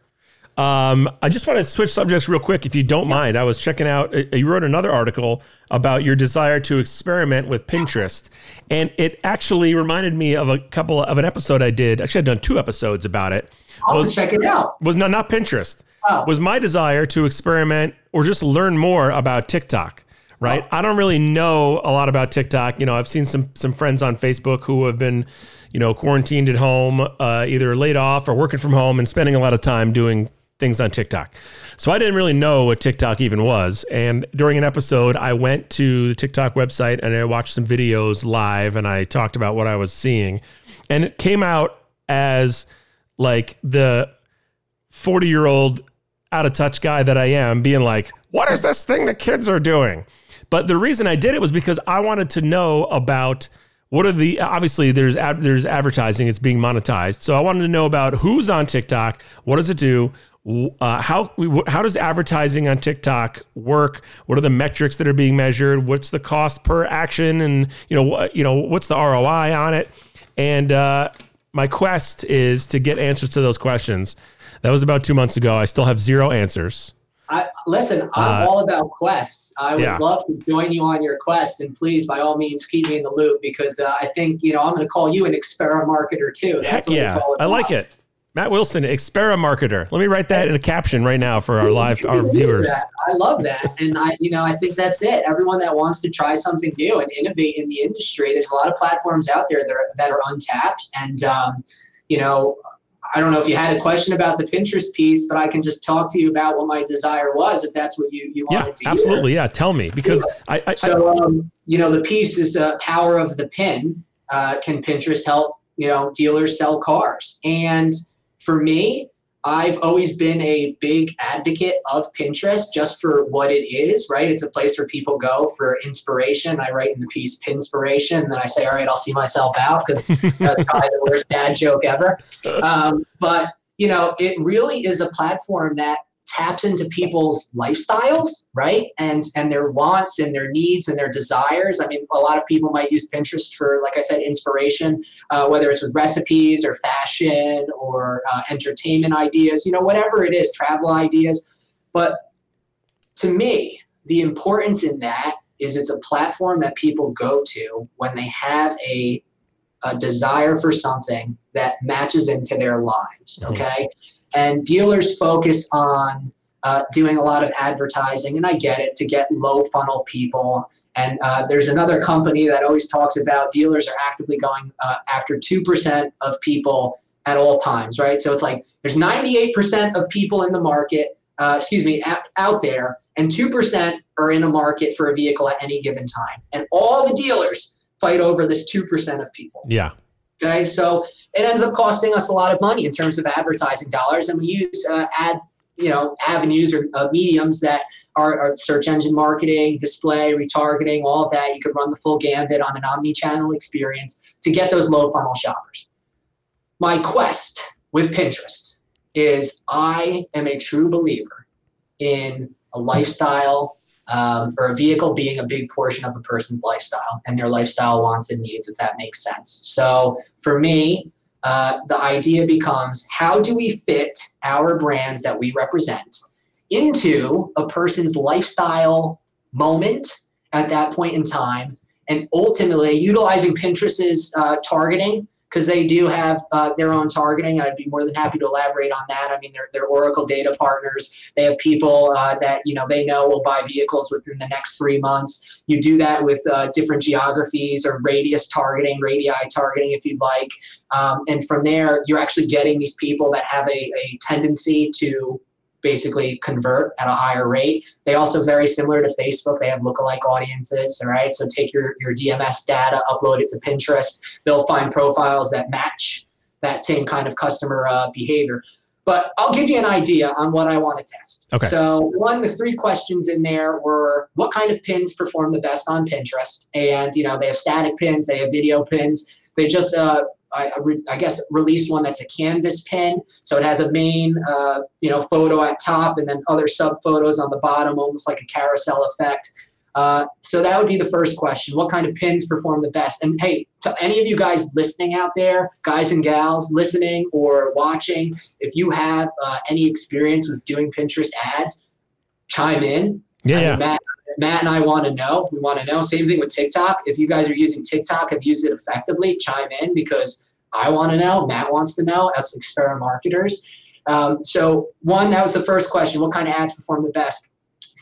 Um, I just want to switch subjects real quick, if you don't mind. I was checking out. uh, You wrote another article about your desire to experiment with Pinterest, and it actually reminded me of a couple of an episode I did. Actually, I've done two episodes about it. I'll Was- check it out. Was no, not Pinterest. Oh. Was my desire to experiment or just learn more about TikTok. Right. I don't really know a lot about TikTok. You know, I've seen some some friends on Facebook who have been, you know, quarantined at home, uh, either laid off or working from home and spending a lot of time doing things on TikTok. So I didn't really know what TikTok even was. And during an episode, I went to the TikTok website and I watched some videos live and I talked about what I was seeing. And it came out as like the 40 year old out of touch guy that I am being like, what is this thing the kids are doing? But the reason I did it was because I wanted to know about what are the obviously there's ad, there's advertising it's being monetized. So I wanted to know about who's on TikTok, what does it do? Uh, how how does advertising on TikTok work? What are the metrics that are being measured? What's the cost per action, and you know what you know what's the ROI on it? And uh, my quest is to get answers to those questions. That was about two months ago. I still have zero answers. I, listen, I'm Uh, all about quests. I would yeah. love to join you on your quest, and please, by all means, keep me in the loop because uh, I think you know I'm going to call you an experiment marketer too. Heck That's what yeah, call it I like now. it. Matt Wilson, Experimarketer. Let me write that in a caption right now for our live our viewers. that. I love that, and I, you know, I think that's it. Everyone that wants to try something new and innovate in the industry, there's a lot of platforms out there that are, that are untapped, and um, you know, I don't know if you had a question about the Pinterest piece, but I can just talk to you about what my desire was, if that's what you you Yeah, wanted to hear. absolutely. Yeah, tell me because I, I, I So, um, you know, the piece is uh, power of the pin. Uh, can Pinterest help, you know, dealers sell cars? And for me, I've always been a big advocate of Pinterest just for what it is, right? It's a place where people go for inspiration. I write in the piece Pinspiration, and then I say, all right, I'll see myself out because that's probably the worst dad joke ever. Um, but, you know, it really is a platform that taps into people's lifestyles, right? And and their wants and their needs and their desires. I mean, a lot of people might use Pinterest for, like I said, inspiration, uh, whether it's with recipes or fashion or uh, entertainment ideas, you know, whatever it is, travel ideas. But to me, the importance in that is it's a platform that people go to when they have a a desire for something that matches into their lives. Mhm. Okay. And dealers focus on uh, doing a lot of advertising, and I get it to get low funnel people. And uh, there's another company that always talks about dealers are actively going uh, after 2% of people at all times, right? So it's like there's 98% of people in the market, uh, excuse me, out, out there, and 2% are in a market for a vehicle at any given time. And all the dealers fight over this 2% of people. yeah, Okay, so it ends up costing us a lot of money in terms of advertising dollars, and we use uh, ad, you know, avenues or uh, mediums that are, are search engine marketing, display, retargeting, all of that. You could run the full gambit on an omni-channel experience to get those low funnel shoppers. My quest with Pinterest is I am a true believer in a lifestyle um, or a vehicle being a big portion of a person's lifestyle and their lifestyle wants and needs, if that makes sense. So for me, uh, the idea becomes how do we fit our brands that we represent into a person's lifestyle moment at that point in time, and ultimately utilizing Pinterest's uh, targeting because they do have uh, their own targeting. I'd be more than happy to elaborate on that. I mean, they're, they're Oracle data partners. They have people uh, that you know they know will buy vehicles within the next three months. You do that with uh, different geographies or radius targeting, radii targeting, if you'd like. Um, and from there, you're actually getting these people that have a, a tendency to basically convert at a higher rate. They also very similar to Facebook. They have lookalike audiences. All right. So take your, your DMS data, upload it to Pinterest. They'll find profiles that match that same kind of customer uh, behavior. But I'll give you an idea on what I want to test. Okay. So one, the three questions in there were what kind of pins perform the best on Pinterest? And you know they have static pins, they have video pins. They just uh, I, I re- I guess released one that's a canvas pin, so it has a main uh, you know photo at top and then other sub photos on the bottom, almost like a carousel effect. Uh, so that would be the first question. What kind of pins perform the best? And hey, to any of you guys listening out there, guys and gals listening or watching, if you have uh, any experience with doing Pinterest ads, chime in. Yeah, yeah. Matt, Matt and I want to know. We want to know. Same thing with TikTok. If you guys are using TikTok, have used it effectively, chime in because I want to know. Matt wants to know as experiment marketers. Um, so one, that was the first question. What kind of ads perform the best?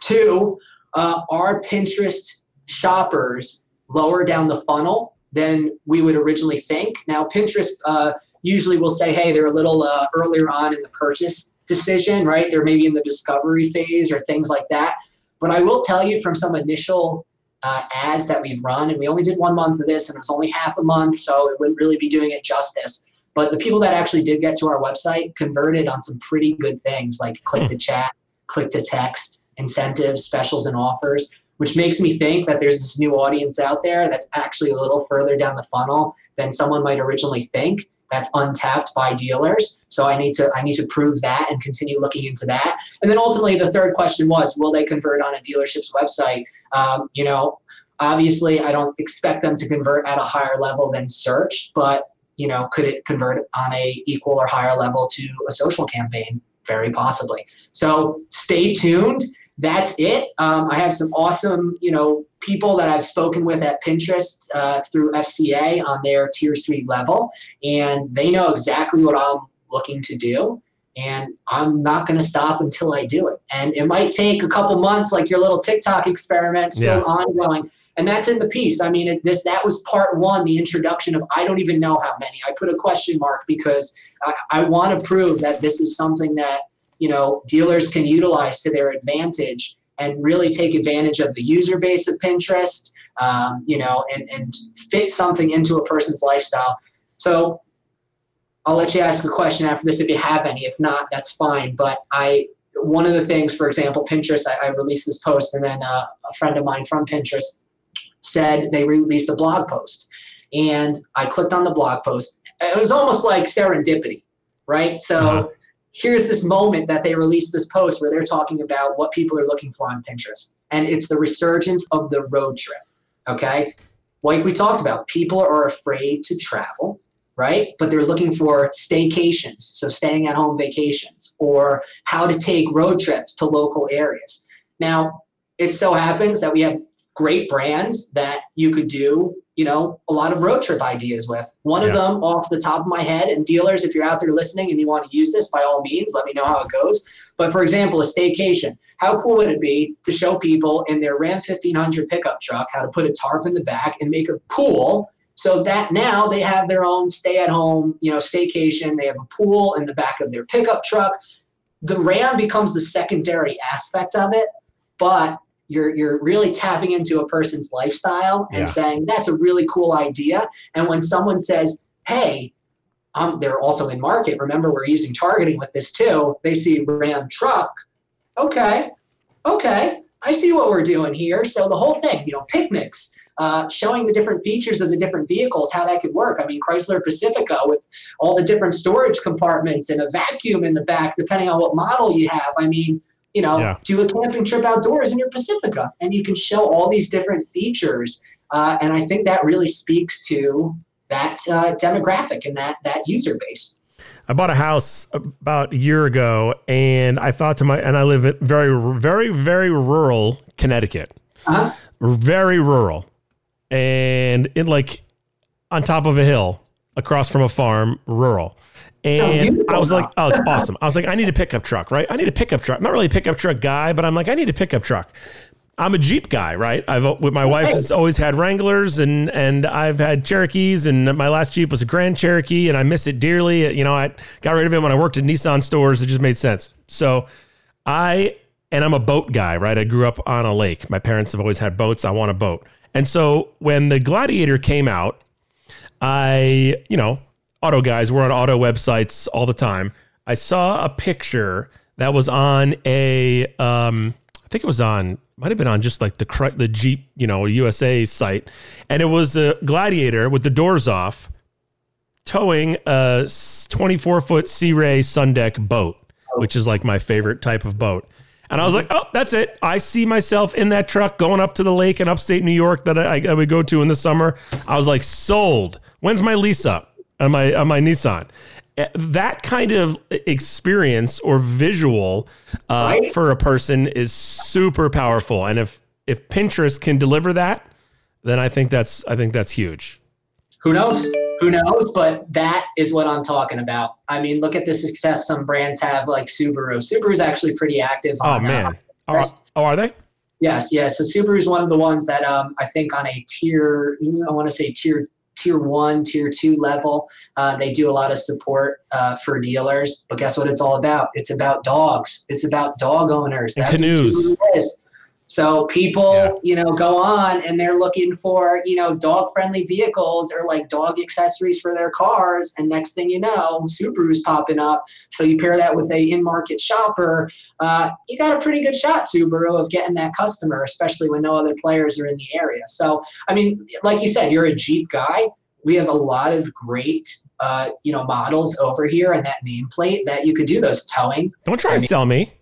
Two, uh, are Pinterest shoppers lower down the funnel than we would originally think? Now, Pinterest uh, usually will say, hey, they're a little uh, earlier on in the purchase decision, right? They're maybe in the discovery phase or things like that. But I will tell you from some initial uh, ads that we've run, and we only did one month of this, and it was only half a month, so it wouldn't really be doing it justice. But the people that actually did get to our website converted on some pretty good things like click to chat, click to text, incentives, specials, and offers, which makes me think that there's this new audience out there that's actually a little further down the funnel than someone might originally think that's untapped by dealers. So I need to I need to prove that and continue looking into that. And then ultimately, the third question was, will they convert on a dealership's website? Um, you know, obviously, I don't expect them to convert at a higher level than search, but you know, could it convert on a equal or higher level to a social campaign? Very possibly. So stay tuned. That's it. Um, I have some awesome, you know, people that I've spoken with at Pinterest uh, through FCA on their tier three level, and they know exactly what I'm looking to do. And I'm not going to stop until I do it. And it might take a couple months, like your little TikTok experiment, still yeah. ongoing. And that's in the piece. I mean, it, this that was part one, the introduction of I don't even know how many. I put a question mark because I, I want to prove that this is something that you know dealers can utilize to their advantage and really take advantage of the user base of Pinterest, um, you know, and, and fit something into a person's lifestyle. So I'll let you ask a question after this if you have any. If not, that's fine. But I, one of the things, for example, Pinterest, I, I released this post, and then uh, a friend of mine from Pinterest said they released a blog post, and I clicked on the blog post. It was almost like serendipity, right? So. Uh-huh here's this moment that they released this post where they're talking about what people are looking for on Pinterest. And it's the resurgence of the road trip. Okay. Like we talked about, people are afraid to travel, right? But they're looking for staycations, so staying at home vacations, or how to take road trips to local areas. Now, it so happens that we have great brands that you could do you know, a lot of road trip ideas with. One yeah. of them off the top of my head, and dealers, if you're out there listening and you want to use this, by all means, let me know how it goes. But for example, a staycation. How cool would it be to show people in their Ram 1500 pickup truck how to put a tarp in the back and make a pool so that now they have their own stay at home, you know, staycation. They have a pool in the back of their pickup truck. The Ram becomes the secondary aspect of it, but you're you're really tapping into a person's lifestyle and yeah. saying that's a really cool idea. And when someone says, "Hey," um, they're also in market. Remember, we're using targeting with this too. They see Ram truck. Okay, okay, I see what we're doing here. So the whole thing, you know, picnics. Uh, showing the different features of the different vehicles, how that could work. I mean, Chrysler Pacifica with all the different storage compartments and a vacuum in the back, depending on what model you have. I mean, you know, yeah. do a camping trip outdoors in your Pacifica, and you can show all these different features. Uh, and I think that really speaks to that uh, demographic and that that user base. I bought a house about a year ago, and I thought to my and I live in very, very, very rural Connecticut, uh-huh. very rural, and in like on top of a hill across from a farm, rural. And I was like, oh, it's awesome. I was like, I need a pickup truck, right? I need a pickup truck. I'm not really a pickup truck guy, but I'm like, I need a pickup truck. I'm a Jeep guy, right? I've uh, with my wife has always had Wranglers and and I've had Cherokees and my last Jeep was a Grand Cherokee and I miss it dearly. Uh, you know, I got rid of it when I worked at Nissan stores. It just made sense. So I and I'm a boat guy, right? I grew up on a lake. My parents have always had boats. I want a boat. And so when the Gladiator came out, I, you know, auto guys. We're on auto websites all the time. I saw a picture that was on a, um, I think it was on, might have been on just like the the Jeep, you know, USA site, and it was a Gladiator with the doors off, towing a 24 foot Sea Ray Sundeck boat, which is like my favorite type of boat. And I was like, oh, that's it. I see myself in that truck going up to the lake in upstate New York that I, I would go to in the summer. I was like, sold. When's my lease up on my on my Nissan? Eh, That kind of experience or visual uh, Right. for a person is super powerful. And if if Pinterest can deliver that, then I think that's I think that's huge. Who knows? Who knows? But that is what I'm talking about. I mean, look at the success some brands have, like Subaru. Subaru's actually pretty active. Oh on, uh, man. Oh, oh, are they? Yes, yes. So Subaru is one of the ones that um, I think on a tier, I want to say tier tier one, tier two level, uh, they do a lot of support uh, for dealers. But guess what? It's all about. It's about dogs. It's about dog owners. And That's what canoes. So people, Yeah. you know, go on and they're looking for, you know, dog-friendly vehicles or like dog accessories for their cars. And next thing you know, Subaru's popping up. So you pair that with a in-market shopper, uh, you got a pretty good shot, Subaru, of getting that customer, especially when no other players are in the area. So, I mean, like you said, you're a Jeep guy. We have a lot of great, uh, you know, models over here and that nameplate that you could do those towing. Don't try I and mean- sell me.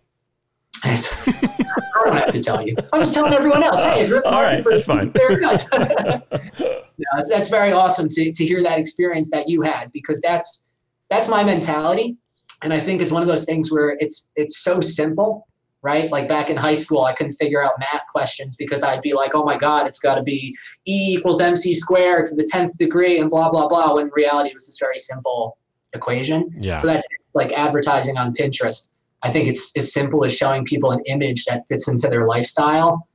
I don't have to tell you. I'm just telling everyone else. Hey, if you're All right, looking that's fine. They're good. no, that's, that's very awesome to, to hear that experience that you had because that's that's my mentality, and I think it's one of those things where it's it's so simple, right? Like back in high school, I couldn't figure out math questions because I'd be like, oh my god, it's got to be e equals mc squared to the tenth degree and blah blah blah. When in reality, it was this very simple equation. Yeah. So that's like advertising on Pinterest. I think it's as simple as showing people an image that fits into their lifestyle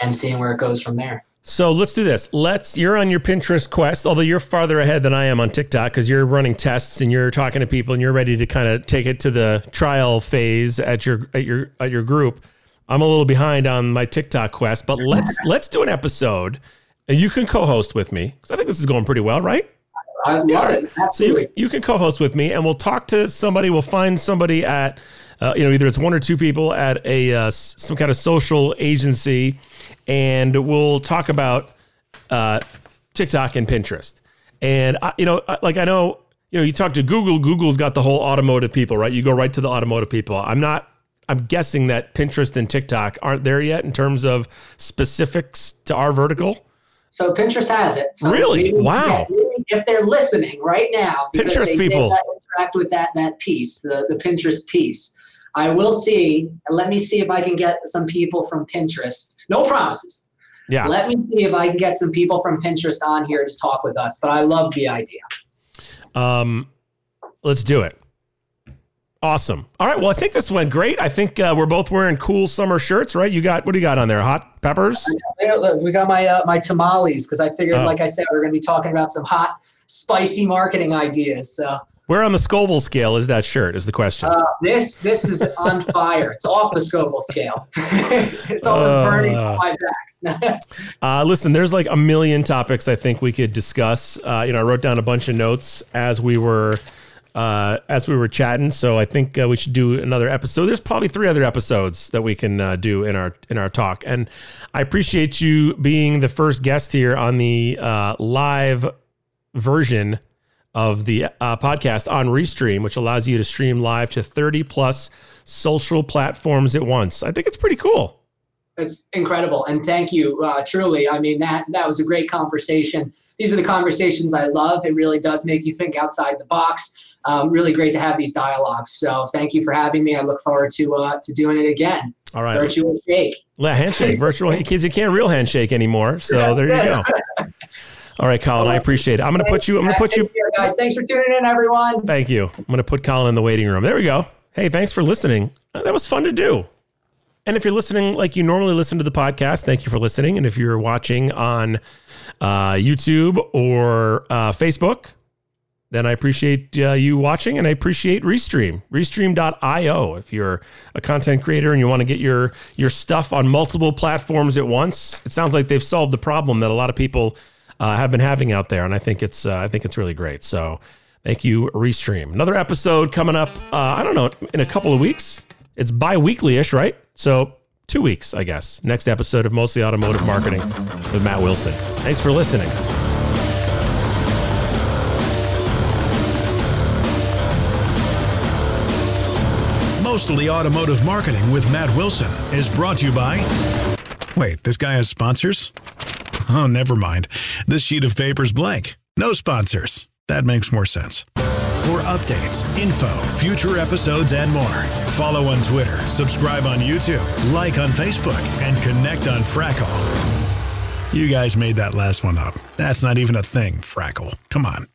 and seeing where it goes from there. So let's do this. Let's. You're on your Pinterest quest, although you're farther ahead than I am on TikTok because you're running tests and you're talking to people and you're ready to kind of take it to the trial phase at your at your at your group. I'm a little behind on my TikTok quest, but let's let's do an episode, and you can co-host with me because I think this is going pretty well, right? I love it. So you you can co-host with me, and we'll talk to somebody. We'll find somebody at, uh, you know, either it's one or two people at a uh, some kind of social agency, and we'll talk about uh, TikTok and Pinterest. And I, you know, like I know, you know, you talk to Google. Google's got the whole automotive people, right? You go right to the automotive people. I'm not. I'm guessing that Pinterest and TikTok aren't there yet in terms of specifics to our vertical. So Pinterest has it. So Really? maybe- Wow. yeah, if they're listening right now, because Pinterest they people. interact with that that piece, the the Pinterest piece. I will see. Let me see if I can get some people from Pinterest. No promises. Yeah. Let me see if I can get some people from Pinterest on here to talk with us. But I love the idea. Um, let's do it. Awesome. All right. Well, I think this went great. I think uh, we're both wearing cool summer shirts, right? You got what do you got on there? Hot peppers. We got my uh, my tamales because I figured, Oh. like I said, we're going to be talking about some hot, spicy marketing ideas. So Where on the Scoville scale is that shirt? Is the question. uh, this this is on fire. It's off the Scoville scale. it's almost Uh. burning on my back. Uh, listen, there's like a million topics I think we could discuss. Uh, you know, I wrote down a bunch of notes as we were uh, as we were chatting. So I think uh, we should do another episode. There's probably three other episodes that we can uh, do in our in our talk. And I appreciate you being the first guest here on the uh, live version of the uh, podcast on Restream, which allows you to stream live to 30 plus social platforms at once. I think it's pretty cool. It's incredible, and thank you, uh, truly. I mean that that was a great conversation. These are the conversations I love. It really does make you think outside the box. Um, really great to have these dialogues. So thank you for having me. I look forward to uh, to doing it again. All right. Virtual shake. La- handshake, virtual kids. You can't real handshake anymore. So there you go. All right, Colin. I appreciate it. I'm gonna put you. I'm gonna put you. Guys. Thanks for tuning in, everyone. Thank you. I'm gonna put Colin in the waiting room. There we go. Hey, thanks for listening. Uh, That was fun to do. And if you're listening like you normally listen to the podcast, thank you for listening. And if you're watching on uh, YouTube or uh, Facebook, then I appreciate uh, you watching and I appreciate Restream, restream.io. If you're a content creator and you want to get your your stuff on multiple platforms at once, it sounds like they've solved the problem that a lot of people uh, have been having out there, and I think it's uh, I think it's really great. So, thank you, Restream. Another episode coming up. Uh, I don't know in a couple of weeks. It's bi-weekly ish, right? So two weeks, I guess. Next episode of Mostly Automotive Marketing with Matt Wilson. Thanks for listening. Mostly Automotive Marketing with Matt Wilson is brought to you by. Wait, this guy has sponsors? Oh, never mind. This sheet of paper's blank. No sponsors. That makes more sense. For updates, info, future episodes, and more, follow on Twitter, subscribe on YouTube, like on Facebook, and connect on Frackle. You guys made that last one up. That's not even a thing, Frackle. Come on.